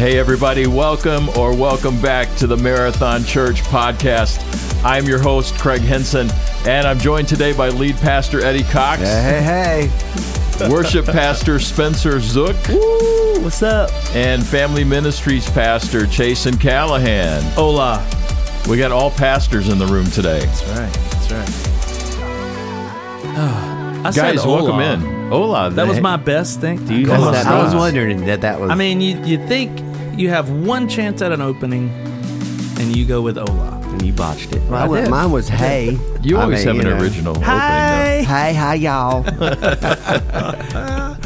Hey, everybody, welcome or welcome back to the Marathon Church podcast. I'm your host, Craig Henson, and I'm joined today by lead pastor Eddie Cox, Hey, hey, hey. worship pastor Spencer Zook, Woo, what's up? and family ministries pastor Chasen Callahan. Hola. We got all pastors in the room today. That's right. That's right. I said Guys, hola. welcome in. Hola. That was my best thing. Do you know that? I was wondering that that was. I mean, you you think you have one chance at an opening, and you go with hola. and you botched it. Well, I did. mine was hey. You I always mean, have an you know. original Hi. Hey, hi, y'all. opening.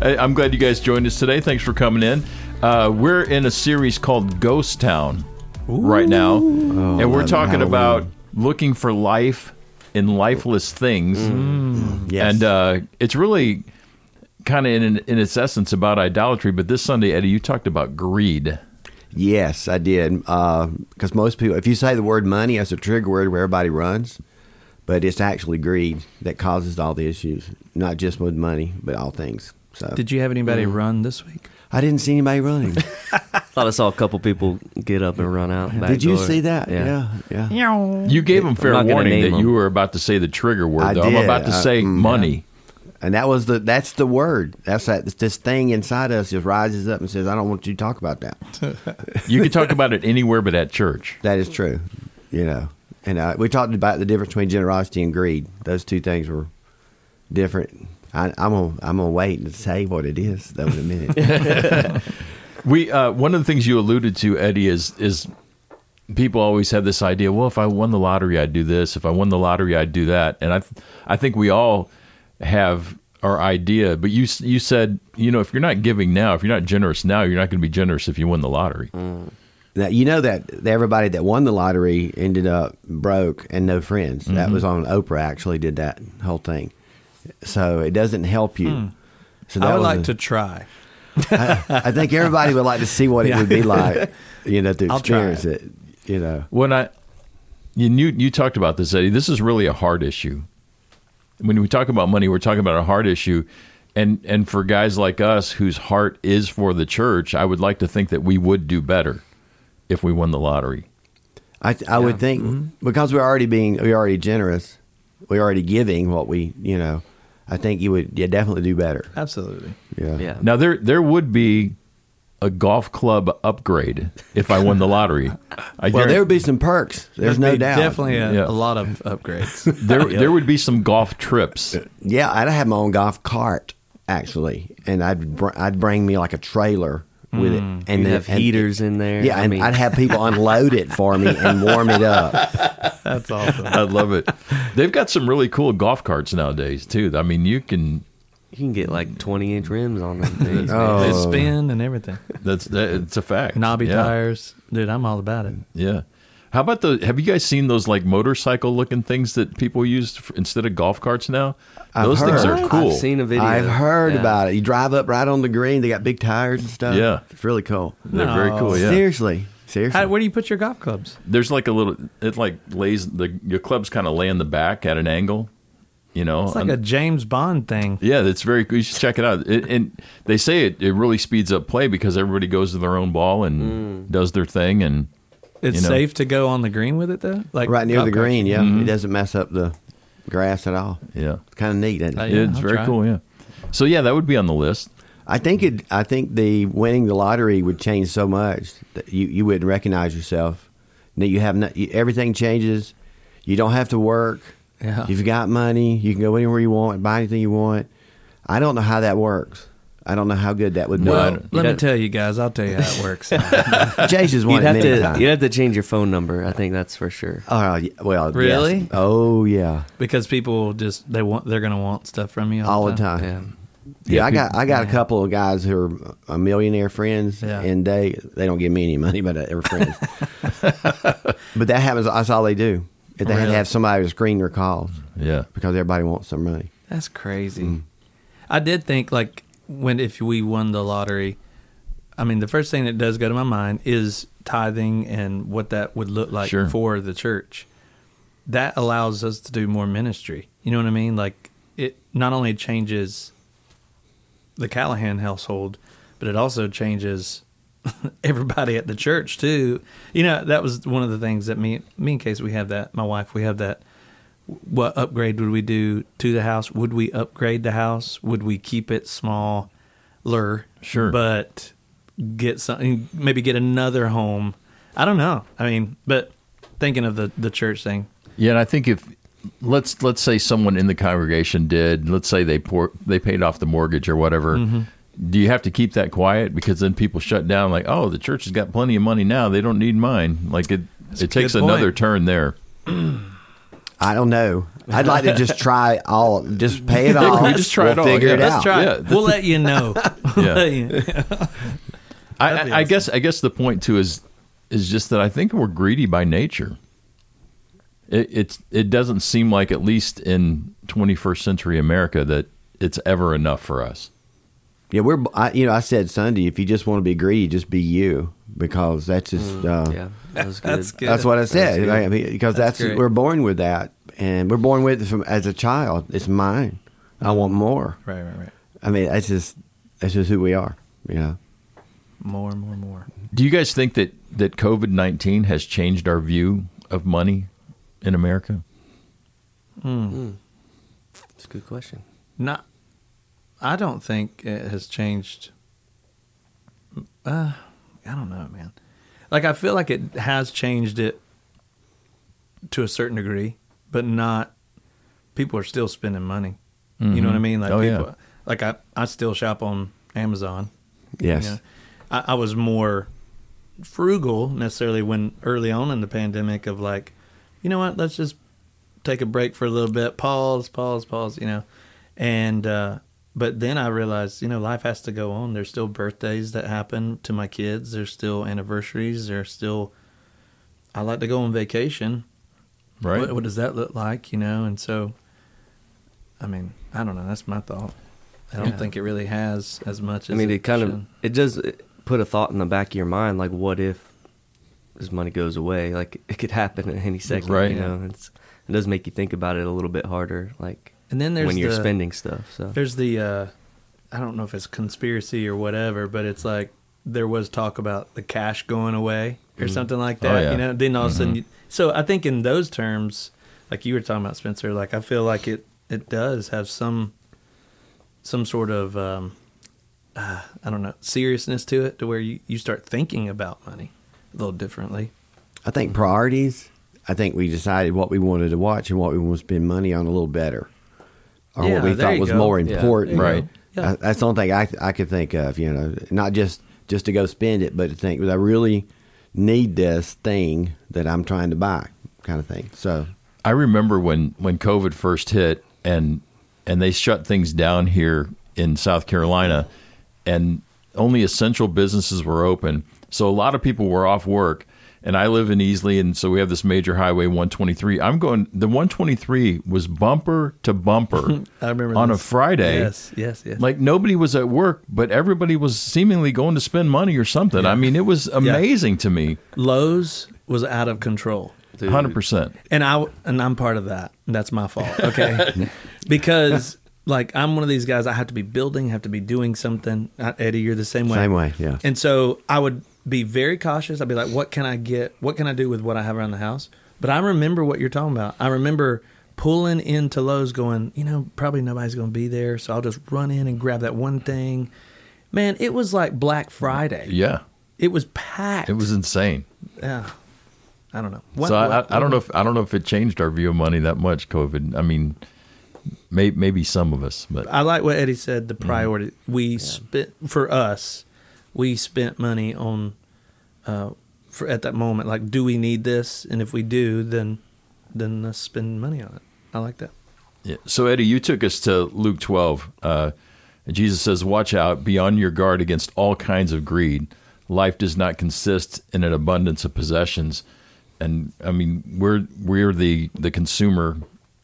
though. I'm glad you guys joined us today. Thanks for coming in. Uh, we're in a series called Ghost Town right now, and we're talking Halloween. about looking for life in lifeless things. yes. And uh, it's really kind of in, in its essence about idolatry. But this Sunday, Eddie, you talked about greed. yes, I did. Because most people, if you say the word money, that's a trigger word where everybody runs. But it's actually greed that causes all the issues, not just with money, but all things. So Did you have anybody run this week? I didn't see anybody running. Thought I saw a couple people get up and run out. back Did you door. see that? Yeah. yeah. yeah. You gave them fair warning that them. you were about to say the trigger word. I though. I'm about to Uh, say mm, money. And that was the that's the word. That's that this thing inside us just rises up and says, I don't want you to talk about that. You can talk about it anywhere but at church. That is true. You know. And uh, we talked about the difference between generosity and greed. Those two things were different. I, I'm gonna I'm gonna wait and say what it is though in a minute. We uh, one of the things you alluded to, Eddie, is is people always have this idea. Well, if I won the lottery, I'd do this. If I won the lottery, I'd do that. And I th- I think we all have our idea. But you you said you know if you're not giving now, if you're not generous now, you're not going to be generous if you win the lottery. Mm. now you know that everybody that won the lottery ended up broke and no friends. That mm-hmm. was on Oprah. Actually, did that whole thing. So it doesn't help you. Hmm. So I would like a- to try. I think everybody would like to see what it would be like, you know, to experience it. You know, When I you knew you talked about this, Eddie. This is really a hard issue. When we talk about money, we're talking about a heart issue. And and for guys like us whose heart is for the church, I would like to think that we would do better if we won the lottery. I I would think mm-hmm. because we're already being we're already generous, we're already giving what we you know. I think you would yeah definitely do better. Absolutely. Yeah, Yeah. Now there there would be a golf club upgrade if I won the lottery. I Well, there would be some perks. There's There'd no be doubt. Definitely a, Yeah. a lot of upgrades. there there would be some golf trips. Yeah, I'd have my own golf cart actually, and I'd br- I'd bring me like a trailer with it, mm. and And then have and- heaters in there. Yeah, I and mean, I'd have people unload it for me and warm it up. That's awesome. I love it. They've got some really cool golf carts nowadays too. I mean, you can you can get like 20 inch rims on them things. Oh. They spin and everything. that's that, it's a fact. Knobby yeah. tires. Dude, I'm all about it. Yeah. How about the? Have you guys seen those like motorcycle looking things that people use f instead of golf carts now? I've those things are cool. I've seen a video. I've heard Yeah. about it. You drive up right on the green. They got big tires and stuff. Yeah. it's really cool. They're very cool. Yeah. Seriously, seriously. How, where do you put your golf clubs? There's like a little. It like lays the your clubs kind of lay in the back at an angle. You know. It's like on- a James Bond thing. yeah, that's very cool. You should check it out. It, and they say it, it really speeds up play because everybody goes to their own ball and does their thing. And It's You know. safe to go on the green with it though. Like right near the carts? green. Yeah, Mm-hmm. it doesn't mess up the grass at all. yeah, It's kind of neat. Isn't it? Uh, Yeah, it's I'll very try. cool. Yeah. So yeah, that would be on the list. I think it. I think the winning the lottery would change so much that you you wouldn't recognize yourself. That you have no, you, everything changes. You don't have to work. Yeah. You've got money. You can go anywhere you want, buy anything you want. I don't know how that works. I don't know how good that would be. Well, don't- let me don't- tell you guys. I'll tell you how it works. Jay's just won You'd have many to times. you'd have to change your phone number. I think that's for sure. Oh yeah, well, yes. Really? Oh yeah, because people just they want they're gonna want stuff from you all all, the time. Yeah. Yeah, Yeah, I got I got a couple of guys who are a millionaire friends, Yeah. and they they don't give me any money, but they're friends. but that happens. That's all they do. If they had to have somebody to screen their calls Yeah. because everybody wants some money. That's crazy. Mm. I did think like when if we won the lottery, I mean the first thing that does go to my mind is tithing and what that would look like Sure. for the church. That allows us to do more ministry. You know what I mean? Like it not only changes the Callahan household, but it also changes everybody at the church too. You know, that was one of the things that me me and Case we have that. My wife we have that. What upgrade would we do to the house? Would we upgrade the house? Would we keep it smaller? Sure. but get something. Maybe get another home. I don't know. I mean, but thinking of the the church thing, Yeah, and I think if let's let's say someone in the congregation did, let's say they pour, they paid off the mortgage or whatever. Mm-hmm. Do you have to keep that quiet because then people shut down like, oh, the church has got plenty of money now; they don't need mine. Like it, a it takes another turn there. I don't know. I'd like to just try all, just pay it off. we just try we'll it all? Figure Yeah, it let's out. try. Yeah. We'll let you know. Yeah. Let I, That'd I, I guess I guess the point too is is just that I think we're greedy by nature. It, it's it doesn't seem like at least in 21st century America that it's ever enough for us. Yeah, we're. I, you know, I said Sunday. If you just want to be greedy, just be you, because that's just. uh, Yeah, that good. That's good. That's what I said. good. I mean, because That's that's, we're born with that, and we're born with it from as a child. It's mine. I want more. right, right, right. I mean, that's just that's just who we are. You know. More, more, more. Do you guys think that that COVID 19 has changed our view of money in America? Hmm. Mm. That's a good question. Not. I don't think it has changed. Uh, I don't know, man. Like I feel like it has changed it to a certain degree, but not. People are still spending money. You know what I mean? Like Oh, yeah. people, like I, I still shop on Amazon. Yes. You know, I, I was more frugal necessarily when early on in the pandemic of like, you know what, let's just take a break for a little bit, pause, pause, pause, you know. And uh but then I realized, you know, life has to go on. There's still birthdays that happen to my kids. There's still anniversaries. There's still I like to go on vacation. Right. What, what does that look like, you know? And so I mean, I don't know, that's my thought. I don't Yeah. think it really has as much as I mean, it kind should. of it does put a thought in the back of your mind, like, what if this money goes away? Like, it could happen at any second. Right. You know, it's it does make you think about it a little bit harder, like And then there's when you're the, spending stuff. So There's the uh I don't know if it's conspiracy or whatever, but it's like there was talk about the cash going away or something like Oh, that. yeah. You know, then all of a sudden. You, so I think in those terms, like you were talking about, Spencer, like I feel like it it does have some some sort of um, uh, I don't know seriousness to it, to where you you start thinking about money a little differently. I think priorities. I think we decided what we wanted to watch and what we want to spend money on a little better, or Yeah, what we thought was go. more important. there you go. Yeah. That's the only thing I, I could think of. You know, not just just to go spend it, but to think, "Well, I really need this thing that I'm trying to buy, kind of thing. So I remember when when COVID first hit and and they shut things down here in South Carolina and only essential businesses were open. So a lot of people were off work and I live in Easley and so we have this major highway 123. I'm going the 123 was bumper to bumper I remember on this. a Friday. Yes, yes, yes. Like nobody was at work, but everybody was seemingly going to spend money or something. I mean, it was amazing to me. Lowe's was out of control. 100%. and I and I'm part of that. That's my fault. Okay, because like I'm one of these guys. I have to be building, have to be doing something. Uh, Eddie, you're the same way. same way, yeah. And so I would be very cautious. I'd be like, what can I get? What can I do with what I have around the house? But I remember what you're talking about. I remember pulling into Lowe's, going, you know, probably nobody's going to be there, so I'll just run in and grab that one thing. Man, it was like Black Friday. Yeah. It was packed. It was insane. Yeah. I don't know. What- so I, what- I, I don't know if I don't know if it changed our view of money that much. COVID. I mean, may, maybe some of us, but I like what Eddie said. The Mm-hmm. priority we spent for us, we spent money on uh, for at that moment. Like, do we need this? And if we do, then then let's spend money on it. I like that. Yeah. So Eddie, you took us to Luke 12. Uh, Jesus says, "Watch out, be on your guard against all kinds of greed. Life does not consist in an abundance of possessions." And I mean, we're we're the the consumer,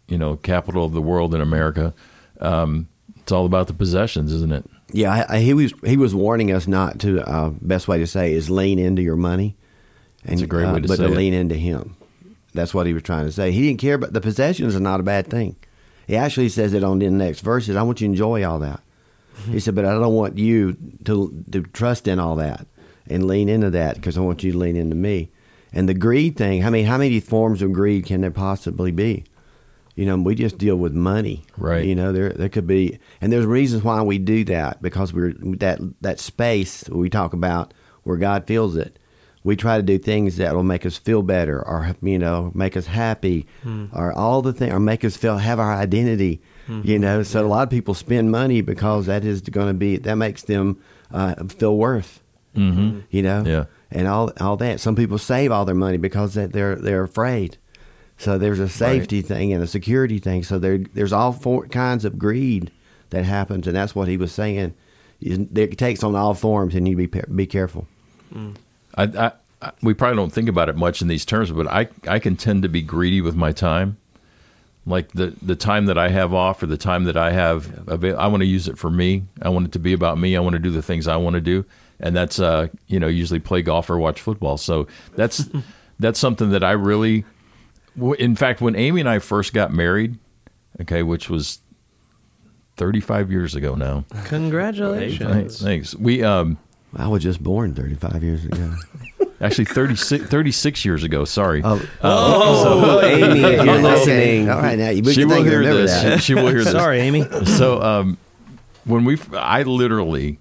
you know, capital of the world in America. Um, it's all about the possessions, isn't it? Yeah, I, I, he was he was warning us not to. Uh, best way to say is lean into your money, and That's a great uh, way to but say to it. lean into him. That's what he was trying to say. He didn't care, but the possessions are not a bad thing. He actually says it on the next verses. I want you to enjoy all that. Mm-hmm. He said, but I don't want you to to trust in all that. and lean into that because I want you to lean into me. And the greed thing, I mean, how many forms of greed can there possibly be? You know, we just deal with money, Right. You know, there there could be, and there's reasons why we do that because we're that that space we talk about where God feels it. We try to do things that will make us feel better, or you know, make us happy, or all the things, or make us feel have our identity. You know, so a lot of people spend money because that is going to be that makes them uh, feel worth. Mm-hmm. You know, Yeah. and all all that. Some people save all their money because that they're they're afraid. So there's a safety thing and a security thing. So there there's all four kinds of greed that happens, and that's what he was saying. It takes on all forms, and you be be careful. I, I, I, we probably don't think about it much in these terms, but I, I can tend to be greedy with my time. Like the, the time that I have off or the time that I have, avail- I want to use it for me. I want it to be about me. I want to do the things I want to do, and that's uh, you know usually play golf or watch football. So that's that's something that I really. W- In fact, when Amy and I first got married, okay, which was thirty five years ago now. Congratulations. Thanks. Thanks. We um I was just born 35 years ago. actually 36, 36 years ago. Sorry. Oh, Oh, Amy, if you're listening, all right, now you she can will hear this. that. She, she will hear this. Sorry, Amy. So um, when we, I literally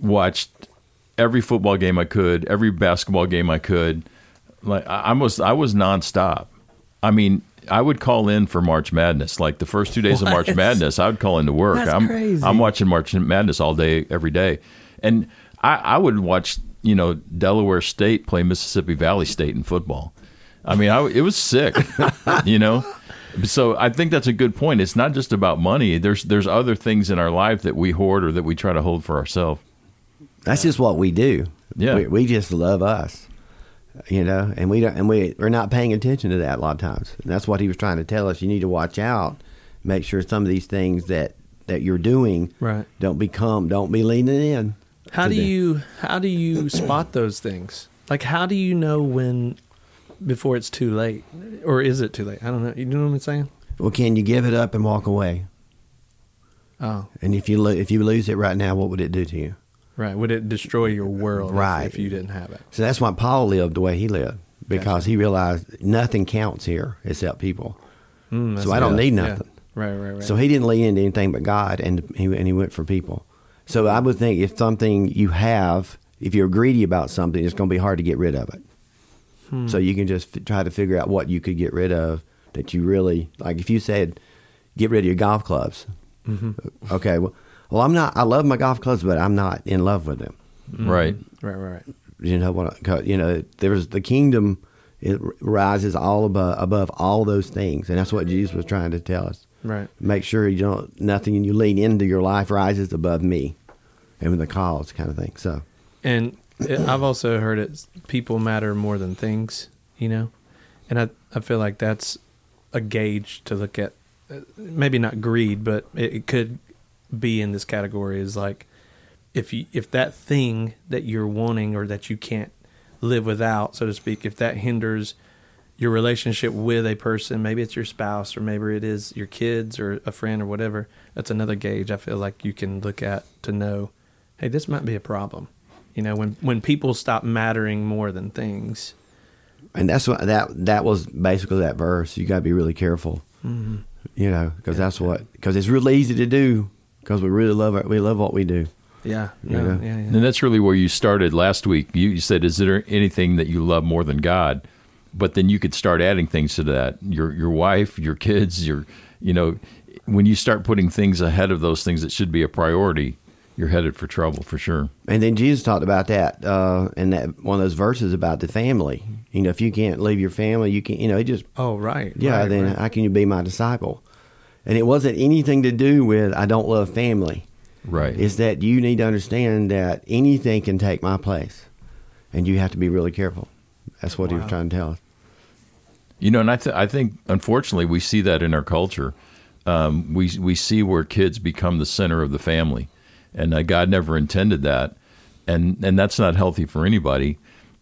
watched every football game I could, every basketball game I could. Like I I was, I was nonstop. I mean, I would call in for March Madness. Like the first two days of March Madness, I would call into work. That's I'm, crazy. I'm watching March Madness all day, every day, and I, I would watch, you know, Delaware State play Mississippi Valley State in football. I mean, I, it was sick, you know. So I think that's a good point. It's not just about money. There's there's other things in our life that we hoard or that we try to hold for ourselves. That's just what we do. Yeah. we, we just love us, you know, and we don't, and we we're not paying attention to that a lot of times. And that's what he was trying to tell us. You need to watch out, make sure some of these things that that you're doing Right. don't become, don't be leaning in. How do the- you how do you spot those things? Like how do you know when before it's too late, or is it too late? I don't know. You know what I'm saying? Well, can you give it up and walk away? Oh, And if you lo- if you lose it right now, what would it do to you? Right. Would it destroy your world Right. if, you didn't have it? So that's why Paul lived the way he lived because he realized nothing counts here except people. Mm, so I don't good. need Yeah. nothing. Right, right, right. So he didn't lean into anything but God, and he and he went for people. So I would think if something you have, if you're greedy about something, it's going to be hard to get rid of it. Hmm. So you can just f- try to figure out what you could get rid of that you really like. If you said, "Get rid of your golf clubs," Mm-hmm. okay. Well, well, I'm not. I love my golf clubs, but I'm not in love with them. Right. right, right, right. You know what? I- 'cause, You know, there's the kingdom. It rises all above above all those things, and that's what Jesus was trying to tell us. Right. Make sure you don't nothing you lean into your life rises above me, and the cause kind of thing. So And it, I've also heard it. People matter more than things, you know, and I I feel like that's a gauge to look at. uh, Maybe not greed, but it, it could be in this category. Is like if you if that thing that you're wanting or that you can't live without, so to speak, if that hinders your relationship with a person, maybe it's your spouse or maybe it is your kids or a friend or whatever. That's another gauge I feel like you can look at to know, hey, this might be a problem. You know, when when people stop mattering more than things. and that's what that that was basically that verse. You got to be really careful, mm-hmm. you know, because that's what because it's really easy to do because we really love it. We love what we do. Yeah, Yeah. yeah, yeah, yeah. And that's really where you started last week. You, you said, "Is there anything that you love more than God?" But then you could start adding things to that. Your your wife, your kids, your you know, when you start putting things ahead of those things that should be a priority, you're headed for trouble for sure. And then Jesus talked about that uh, in that one of those verses about the family. You know, if you can't leave your family, you can't. You know, it just Oh, right. yeah. right, then right. how can you be my disciple? And it wasn't anything to do with I don't love family. Right. Is that you need to understand that anything can take my place, and you have to be really careful. That's what he was trying to tell us. You know, and I, th- I think unfortunately we see that in our culture. Um, we we see where kids become the center of the family, and uh, God never intended that, and and that's not healthy for anybody.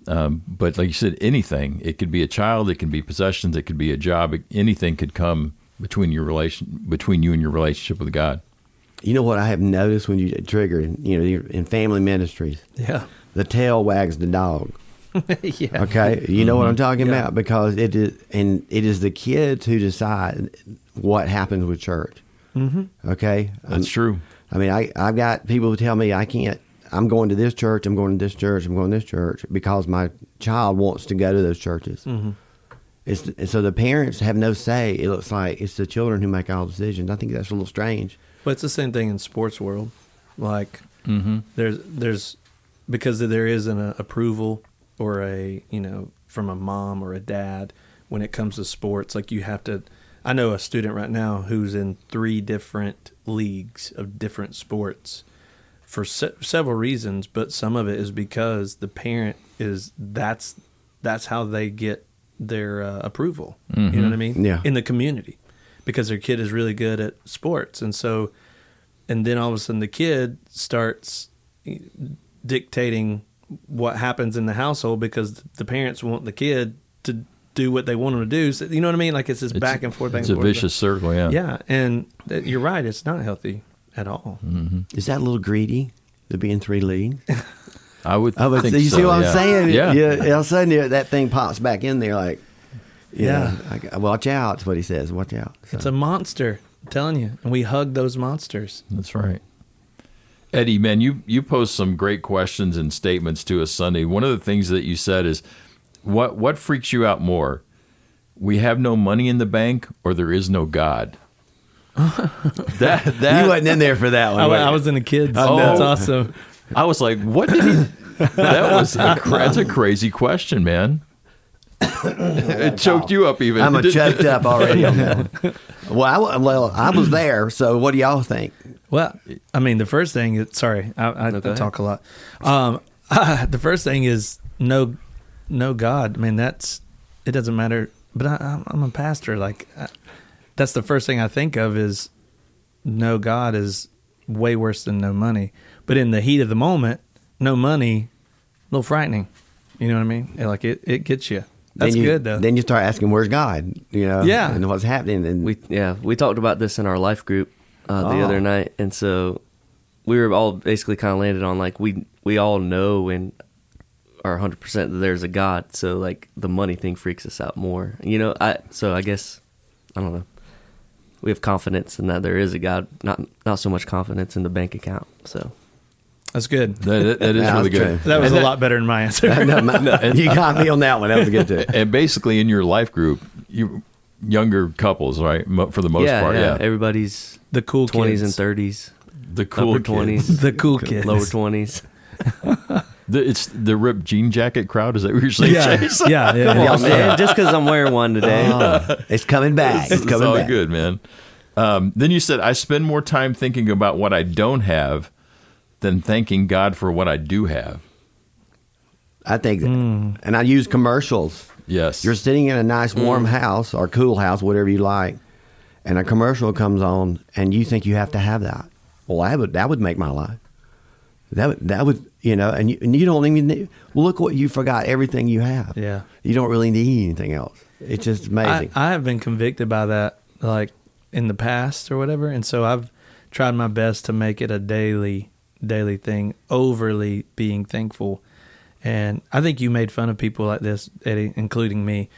Um, but like you said, anything it could be a child, it can be possessions, it could be a job, it- anything could come between your relation between you and your relationship with God. You know what I have noticed when you trigger, you know, you're in family ministries, Yeah. the tail wags the dog. yeah. Okay, you know what I'm talking Yeah. about because it is, and it is the kids who decide what happens with church. Mm-hmm. Okay, That's true. I mean, I I've got people who tell me I can't. I'm going to this church. I'm going to this church. I'm going to this church because my child wants to go to those churches. Mm-hmm. It's and so the parents have no say. It looks like it's the children who make all decisions. I think that's a little strange. But it's the same thing in sports world. Like mm-hmm. there's there's because there isn't an uh, approval or a you know from a mom or a dad when it comes to sports. Like you have to. I know a student right now who's in three different leagues of different sports for se- several reasons, but some of it is because the parent is that's that's how they get their uh, approval. You know what I mean? Yeah. In the community, because their kid is really good at sports, and so, and then all of a sudden the kid starts dictating what happens in the household because the parents want the kid to do what they want them to do. So, you know what I mean? Like it's this It's- back and forth. Back It's and a forth. vicious circle. Yeah. Yeah, and th- you're right. It's not healthy at all. Is that a little greedy The being three leagues? I would. Oh, but think you see what yeah. I'm saying? Yeah. yeah. All of a sudden, that thing pops back in there, like, Yeah. yeah, I, watch out. That's what he says. Watch out. So- It's a monster. I'm telling you, and we hug those monsters. That's right. Eddie, man, you you post some great questions and statements to us Sunday. One of the things that you said is, what what freaks you out more? We have no money in the bank, or there is no God. that that you wasn't in there for that one. I, I was in the kids. I know. That's awesome. I was like, what did he? that was a, that's a crazy question, man. it choked you up even. I'm a didn't choked up already on that one. Well, I, well, I was there. So, what do y'all think? Well, I mean, the first thing is sorry, I, I, No, I talk a lot. Um, the first thing is no, no God. I mean, that's it doesn't matter. But I, I'm, I'm a pastor. Like, I, that's the first thing I think of is no God is way worse than no money. But in the heat of the moment, no money, a little frightening. You know what I mean? Like it, it gets you. That's then you, good though. Then you start asking, "Where's God?" You know, Yeah. and what's happening. And We yeah, we talked about this in our life group uh, the Oh. other night, and so we were all basically kind of landed on like we we all know and are hundred percent that there's a God. So like the money thing freaks us out more, you know. I so I guess I don't know. We have confidence in that there is a God, not not so much confidence in the bank account. So that's good. That, that- that is Yeah, really good. That was And a lot better than my answer. No, my- you got me on that one. That was good too. And basically, in your life group, you younger couples, right? For the most yeah, part, yeah. everybody's the cool twenties and thirties, the cool upper kids. twenties, The cool kids. lower twenties. The, it's the ripped jean jacket crowd. Is that what you're saying, Yeah, Chase? yeah, yeah. Come yeah. on, man! Just because I'm wearing one today. Oh, it's coming back. It's, It's coming all back. good, man. Um, then you said, I spend more time thinking about what I don't have than thanking God for what I do have. I think, and I use commercials. Yes. You're sitting in a nice mm. warm house or cool house, whatever you like, and a commercial comes on, and you think you have to have that. Well, that would that would make my life. That would that would you know, and you, and you don't even need, look what you forgot everything you have. Yeah. you don't really need anything else. It's just amazing. I, I have been convicted by that, like in the past or whatever, and so I've tried my best to make it a daily, daily thing. Overly being thankful, and I think you made fun of people like this, Eddie, including me.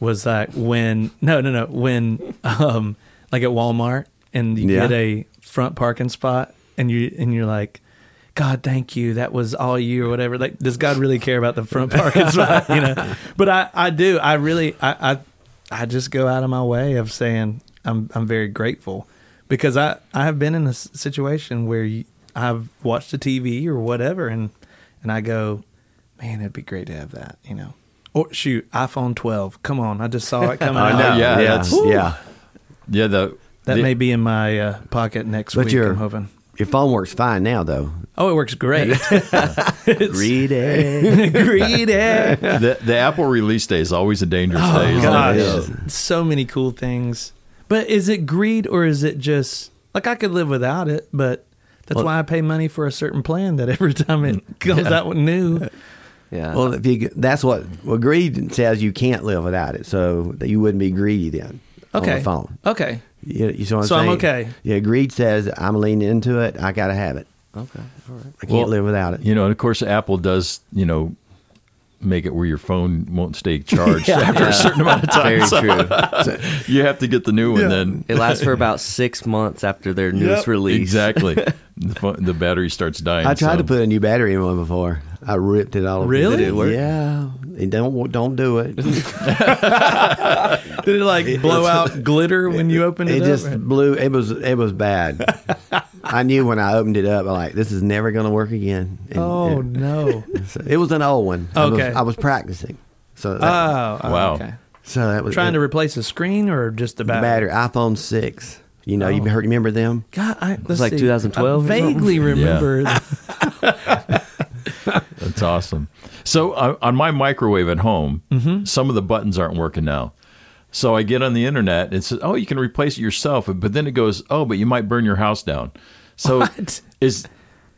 Was that when? No, no, no. When, um, like at Walmart, and you Yeah. get a front parking spot, and you and you're like. God, thank you. That was all you or whatever. Like, does God really care about the front parking spot? You know, but I, I do. I really, I, I, I just go out of my way of saying I'm, I'm very grateful because I, I have been in a situation where you, I've watched the TV or whatever, and, and I go, man, it'd be great to have that, you know. Or shoot, iPhone 12. Come on, I just saw it coming I out. know. yeah, yeah, that's- yeah. yeah. The, That the- may be in my uh, pocket next week. I'm hoping. Your phone works fine now, though. Oh, it works great. Greedy. greedy. the, the Apple release day is always a dangerous day. isn't gosh, it? so many cool things. But is it greed or is it just like I could live without it? But that's Well- why I pay money for a certain plan that every time it comes out with new. Yeah. Well, if you that's what well, greed says you can't live without it, so that you wouldn't be greedy then. on Okay. the phone. Okay. You, you see what I'm So I'm okay. Yeah, greed says I'm leaning into it. I got to have it. Okay, all right. I can't Well, live without it. You know, and of course, Apple does, you know, make it where your phone won't stay charged after a certain amount of time. Very So true. you have to get the new one then. It lasts for about six months after their newest Yep. release. Exactly. the, phone, the battery starts dying. I tried so- to put a new battery in one before. I ripped it all. Really? Did it work? Yeah. And don't don't do it. Did it like blow out glitter when you opened it, It up? just blew. It was it was bad. I knew when I opened it up. I'm like, this is never going to work again. And- oh and- no! so it was an old one. I was- Okay. I was, practicing. So that, Oh, oh, Wow. Okay. so that was Trying it, to replace a screen or just the the battery? battery. iPhone six. You know, you Oh. heard remember them? God, I, let's like see. 2012 I vaguely remember. That's awesome. So uh, on my microwave at home, Mm-hmm. some of the buttons aren't working now. So I get on the internet and it says, "Oh, you can replace it yourself," but then it goes, "Oh, but you might burn your house down." So What? is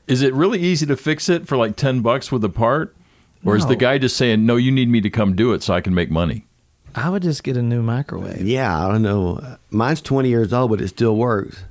is it really easy to fix it for like ten bucks with a part, or is the guy just saying, "No, you need me to come do it so I can make money"? I would just get a new microwave. Yeah, I don't know. Mine's 20 years old, but it still works.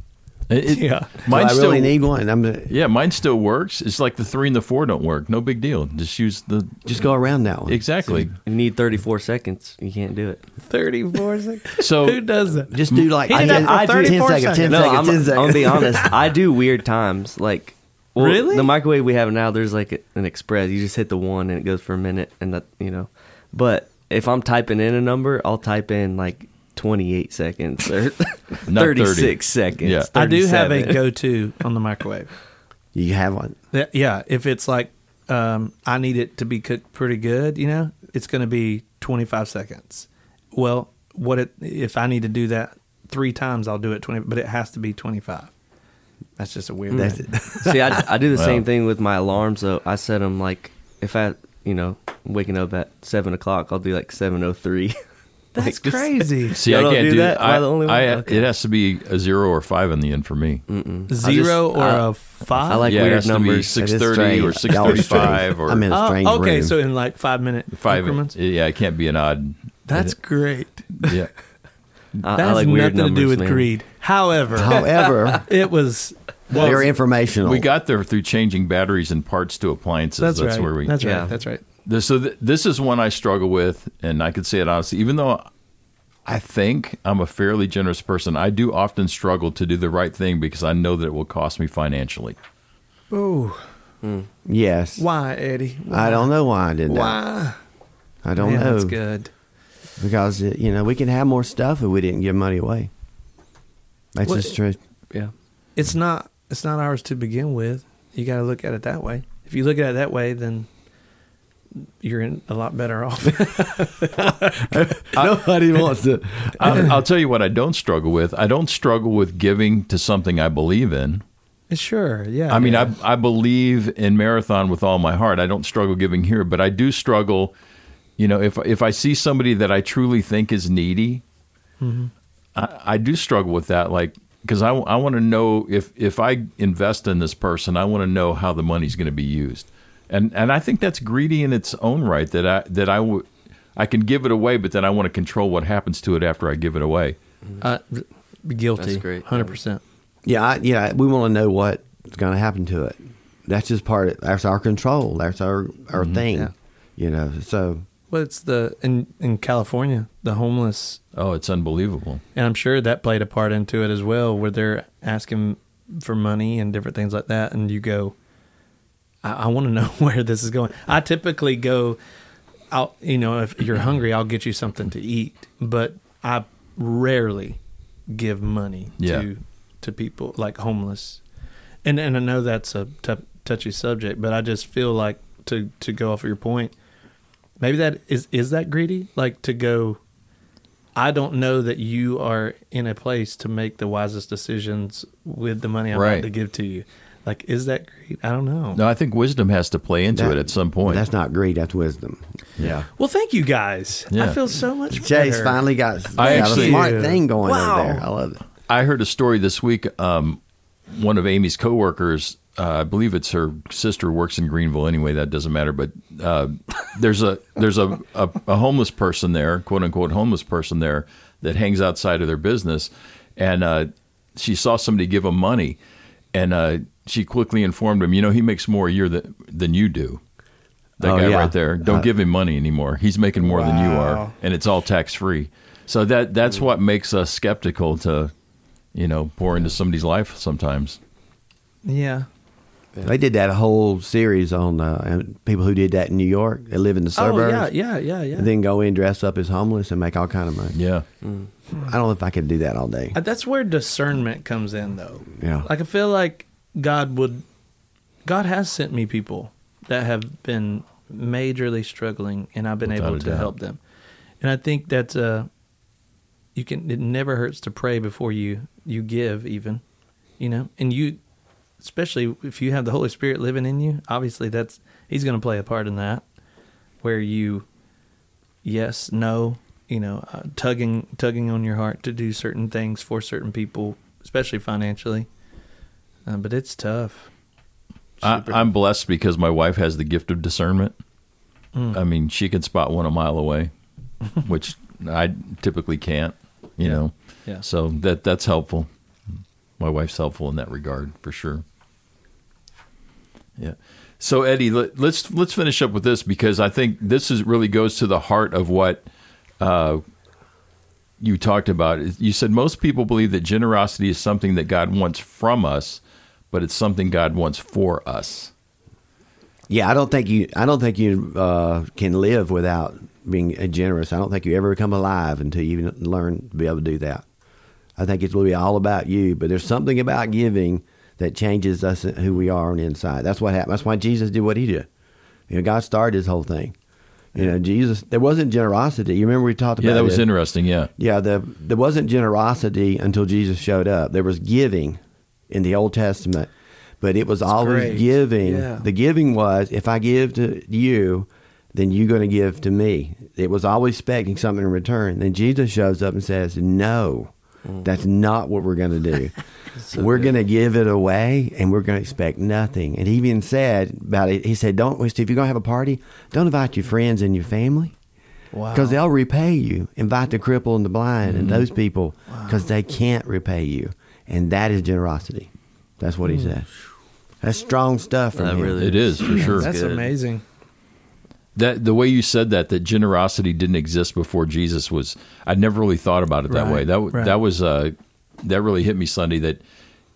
It, it- Yeah. So mine I still need one. I'm yeah, mine still works. It's like the three and the four don't work. No big deal. Just use the just go around that one. exactly. You need 34 seconds. You can't do it. Thirty-four seconds. So Who does that? Just do like He did 10, that for 34 10 seconds. 10. No, seconds. I'm, 10 I'm seconds. gonna be honest. I do weird times. Like, well, Really? The microwave we have now, there's like an express. You just hit the one and it goes for a minute, and that you know. But if I'm typing in a number, I'll type in like 28 seconds or 36 30. seconds. Yeah. I do have a go-to on the microwave. You have one. Yeah, if it's like um, I need it to be cooked pretty good, you know, it's going to be 25 seconds. Well, what it if I need to do that three times, I'll do it 20, but it has to be 25. That's just a weird. That's thing. See, I, I do the Wow. same thing with my alarms. Though I set them like if I, you know, waking up at seven o'clock, I'll do like 7:03. That's crazy. See, Y'all I can't do do, that? I I, the only one? I- Okay. It has to be a zero or five in the end for me. Zero or I- a five. I like yeah, weird it has numbers. to be That six is thirty or strange. six Y'all are strange. thirty-five or I'm in a Oh, strange okay, room. so in like five minute five. increments. Yeah, it can't be an odd. That's great. Yeah, I, That I has like weird nothing to do with man. greed. However, However, it was. well, very informational. we got there through changing batteries and parts to appliances. That's, That's, right. where we. that's right. Yeah. That's right. This, so th- this is one I struggle with, and I could say it honestly. Even though I think I'm a fairly generous person, I do often struggle to do the right thing because I know that it will cost me financially. Oh, yes. why, Eddie? I don't know why I did that. Why? I don't Man, know. That's good. Because, uh, you know, we can have more stuff if we didn't give money away. That's Well, just true. Yeah. It's not. It's not ours to begin with. You got to look at it that way. If you look at it that way, then you're in a lot better off. Nobody wants to. I'll, I'll tell you what I don't struggle with. I don't struggle with giving to something I believe in. sure. Yeah. I mean, yeah. I I believe in marathon with all my heart. I don't struggle giving here, but I do struggle. You know, if if I see somebody that I truly think is needy, mm-hmm. I, I do struggle with that. Like, because I, I want to know if if I invest in this person, I want to know how the money's going to be used, and and I think that's greedy in its own right. That I that I would I can give it away, but then I want to control what happens to it after I give it away. uh, guilty. That's great. Hundred percent. Yeah, I, yeah, we want to know what's going to happen to it. That's just part of that's our control. That's our our thing. Yeah. You know, so Well, it's the in in California, the homeless, Oh, it's unbelievable. and I'm sure that played a part into it as well, where they're asking for money and different things like that, and you go, I, I want to know where this is going. I typically go, I'll you know if you're hungry, I'll get you something to eat, but I rarely give money Yeah. to to people like homeless, and and I know that's a t- touchy subject, but I just feel like to to go off of your point, maybe that is is that greedy, like to go. I don't know that you are in a place to make the wisest decisions with the money I'm Right. about to give to you. Like, is that greed? I don't know. No, I think wisdom has to play into that- it at some point. That's not greed. That's wisdom. Yeah. Well, thank you guys. I feel so much Chase better. finally got, I got actually- a smart thing going Wow. over there. I love it. I heard a story this week. Um, one of Amy's coworkers, uh, I believe it's her sister, works in Greenville. Anyway, that doesn't matter. But uh, there's a there's a, a, a homeless person there, quote unquote homeless person there, that hangs outside of their business, and uh, she saw somebody give him money, and uh, she quickly informed him, you know, he makes more a year than than you do. That Oh, guy yeah. right there. Don't Uh, give him money anymore. He's making more than you are, and it's all tax free. So that that's what makes us skeptical to, you know, pour into somebody's life sometimes. Yeah. They did that whole series on uh, people who did that in New York. They live in the suburbs. Oh yeah, yeah, yeah, yeah. And then go in, dress up as homeless, and make all kind of money. Yeah. I don't know if I could do that all day. Uh, That's where discernment comes in, though. Yeah. Like I feel like God would, God has sent me people that have been majorly struggling, and I've been Without able to doubt. help them. And I think that uh, you can. It never hurts to pray before you you give, even, you know. And you, especially if you have the Holy Spirit living in you, obviously that's He's going to play a part in that, where you, yes, no, you know, uh, tugging tugging on your heart to do certain things for certain people, especially financially. Uh, but it's tough. I. I'm blessed because my wife has the gift of discernment. Mm. I mean, she can spot one a mile away, which I typically can't. You know, Yeah. so that that's helpful. My wife's helpful in that regard for sure. Yeah. So Eddie, let, let's let's finish up with this because I think this is really goes to the heart of what uh, you talked about. You said most people believe that generosity is something that God wants from us, but it's something God wants for us. Yeah, I don't think you. I don't think you uh, can live without being uh, generous. I don't think you ever become alive until you learn to be able to do that. I think it's really all about you. But there's something about giving that changes us who we are on the inside. That's what happened. That's why Jesus did what he did. You know, God started his whole thing. You know, Jesus. There wasn't generosity. You remember we talked about Yeah, that was it? interesting. Yeah. Yeah, the there wasn't generosity until Jesus showed up. There was giving in the Old Testament, but it was always great. giving. Yeah. The giving was if I give to you, then you're going to give to me. It was always expecting something in return. Then Jesus shows up and says, "No, that's not what we're going to do. So we're going to give it away, and we're going to expect nothing." And he even said about it. He said, "Don't if you're going to have a party, don't invite your friends and your family." Wow. because they'll repay you. Invite the cripple and the blind and those people because they can't repay you, and that is generosity. That's what he said. That's strong stuff from That him. really- It is for sure. That's good. amazing. That the way you said that that generosity didn't exist before Jesus was I'd never really thought about it that Right, way. That right. that was uh that really hit me Sunday that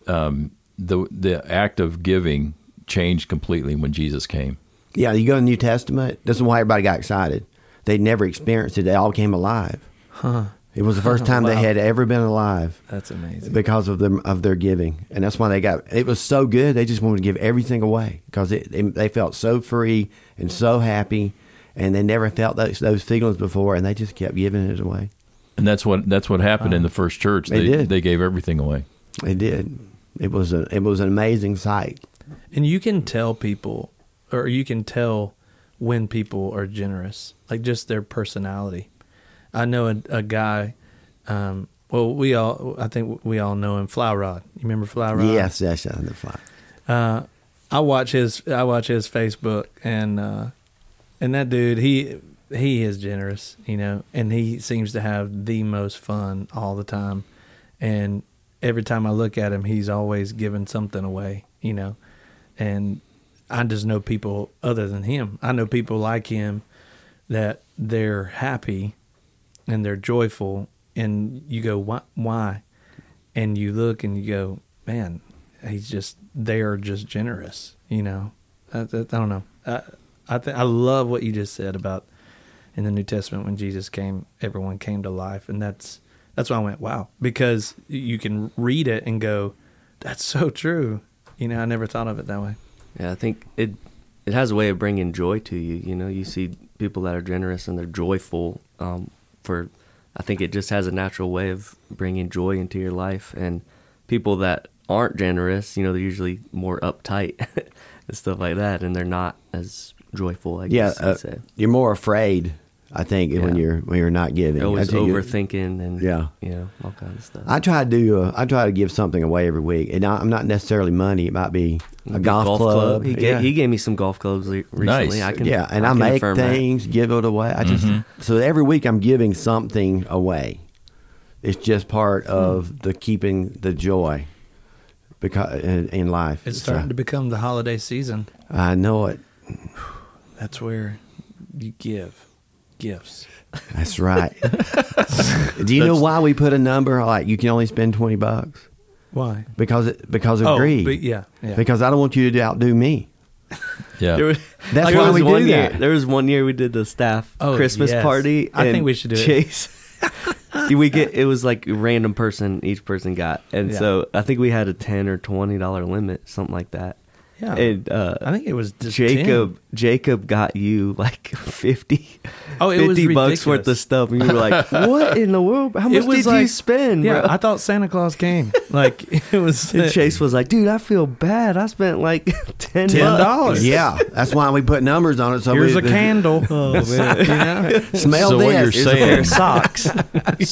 um the the act of giving changed completely when Jesus came. Yeah, you go to the New Testament. This is why everybody got excited. They'd never experienced it. They all came alive. Huh. It was the first time they had ever been alive That's amazing. because of them of their giving, and that's why they got. It was so good. They just wanted to give everything away because it, they, they felt so free and so happy, and they never felt those those feelings before, and they just kept giving it away. And that's what that's what happened in the first church. They did. they gave everything away. They did. It was a it was an amazing sight. And you can tell people, or you can tell when people are generous, like just their personality. I know a, a guy. Um, well, we all, I think we all know him, Fly Rod. You remember Fly Rod? Yes, that's on the fly. Uh, I watch his, I watch his Facebook, and uh, and that dude, he he is generous, you know, and he seems to have the most fun all the time. And every time I look at him, he's always giving something away, you know. And I just know people other than him. I know people like him that they're happy and they're joyful, and you go, why? why? And you look and you go, man, he's just they are just generous, you know. I, I, don't know. I I, th- I love what you just said about in the New Testament when Jesus came, everyone came to life, and that's that's why I went wow because you can read it and go, that's so true. You know, I never thought of it that way. Yeah, I think it it has a way of bringing joy to you. You know, you see people that are generous and they're joyful. Um, for I think it just has a natural way of bringing joy into your life. And people that aren't generous, you know, they're usually more uptight and stuff like that, and they're not as joyful. I Yeah, guess uh, say. you're more afraid. I think when you're when you're not giving. Always I you- overthinking and Yeah. you know all kinds of stuff. I try to do. Uh, I try to give something away every week, and I, I'm not necessarily money. It might be a golf, club. He, yeah. gave, he gave me some golf clubs le- recently. Nice. I can, yeah, and I, can make affirm that. things, give it away. I just so every week I'm giving something away It's just part of the keeping the joy because in, in life. It's So, starting to become the holiday season. I know it. That's where you give gifts. That's right. Do you know why we put a number like you can only spend twenty bucks? Why? Because it, because of Oh, greed. but yeah, yeah. Because I don't want you to outdo me. Yeah. Was, That's there why was we do one that. There was one year we did the staff Oh, Christmas yes. party. I think we should do it. Chase. we get it was like a random person each person got, and Yeah. so I think we had a ten or twenty dollar limit, something like that. Yeah. And uh, I think it was just Jacob Jacob got you like 50, Oh, it was 50 bucks worth of stuff, and you were like, "What in the world? How much It was did you spend?" Yeah, bro? I thought Santa Claus came. Like it was and Chase was like, "Dude, I feel bad. I spent like ten ten bucks." dollars. Yeah, that's why we put numbers on it. So Here's we, a candle. Oh man, you know? Smell So this. what you're Here's a pair of socks.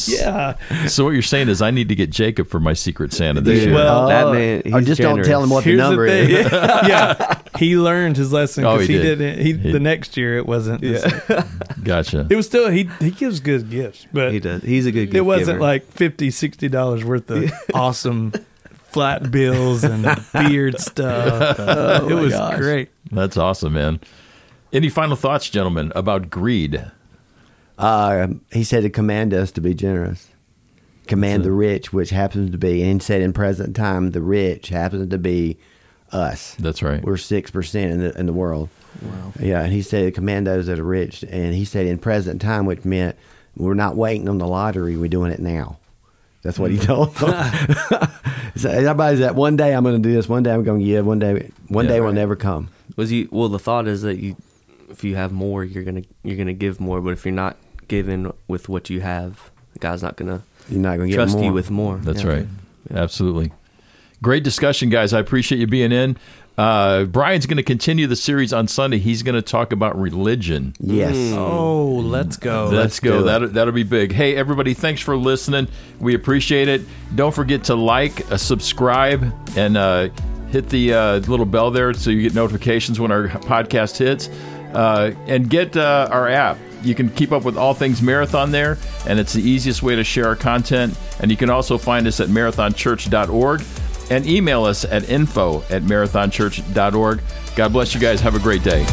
yeah. So what you're saying is I need to get Jacob for my Secret Santa this Dude, year. Well, that man, or he's just don't tell him what the number the is. yeah, he learned his lesson Oh, because he he, did. didn't. He, He- the next year it wasn't. the same. gotcha. It was still he. He gives good gifts, but He does. He's a good. it gift wasn't giver. like 50 dollars worth of awesome flat bills and beard stuff. it was great. That's awesome, man. Any final thoughts, gentlemen, about greed? Uh, he said to command us to be generous. Command the rich, which happens to be, and he said in present time, the rich happens to be us. That's right. We're six percent in the in the world. Wow. Yeah, and he said command those that are rich, and he said in present time, which meant we're not waiting on the lottery, we're doing it now. That's what he mm. told them. so everybody's that one day I'm going to do this, one day I'm going to give, one day one Yeah, day will never come. was you well the thought is that you if you have more you're gonna you're gonna give more but if you're not giving with what you have god's not gonna You're not going to get trust more. you with more That's Yeah. right. Absolutely. Great discussion, guys. I appreciate you being in. Uh, Brian's going to continue the series on Sunday. He's going to talk about religion. Yes. Oh, let's go. Let's do go. That'll, that'll be big. Hey, everybody, thanks for listening. We appreciate it. Don't forget to like, uh, subscribe, and uh, hit the uh, little bell there so you get notifications when our podcast hits. Uh, and get uh, our app. You can keep up with all things Marathon there, and it's the easiest way to share our content. And you can also find us at marathonchurch.org and email us at info at marathonchurch.org. God bless you guys. Have a great day.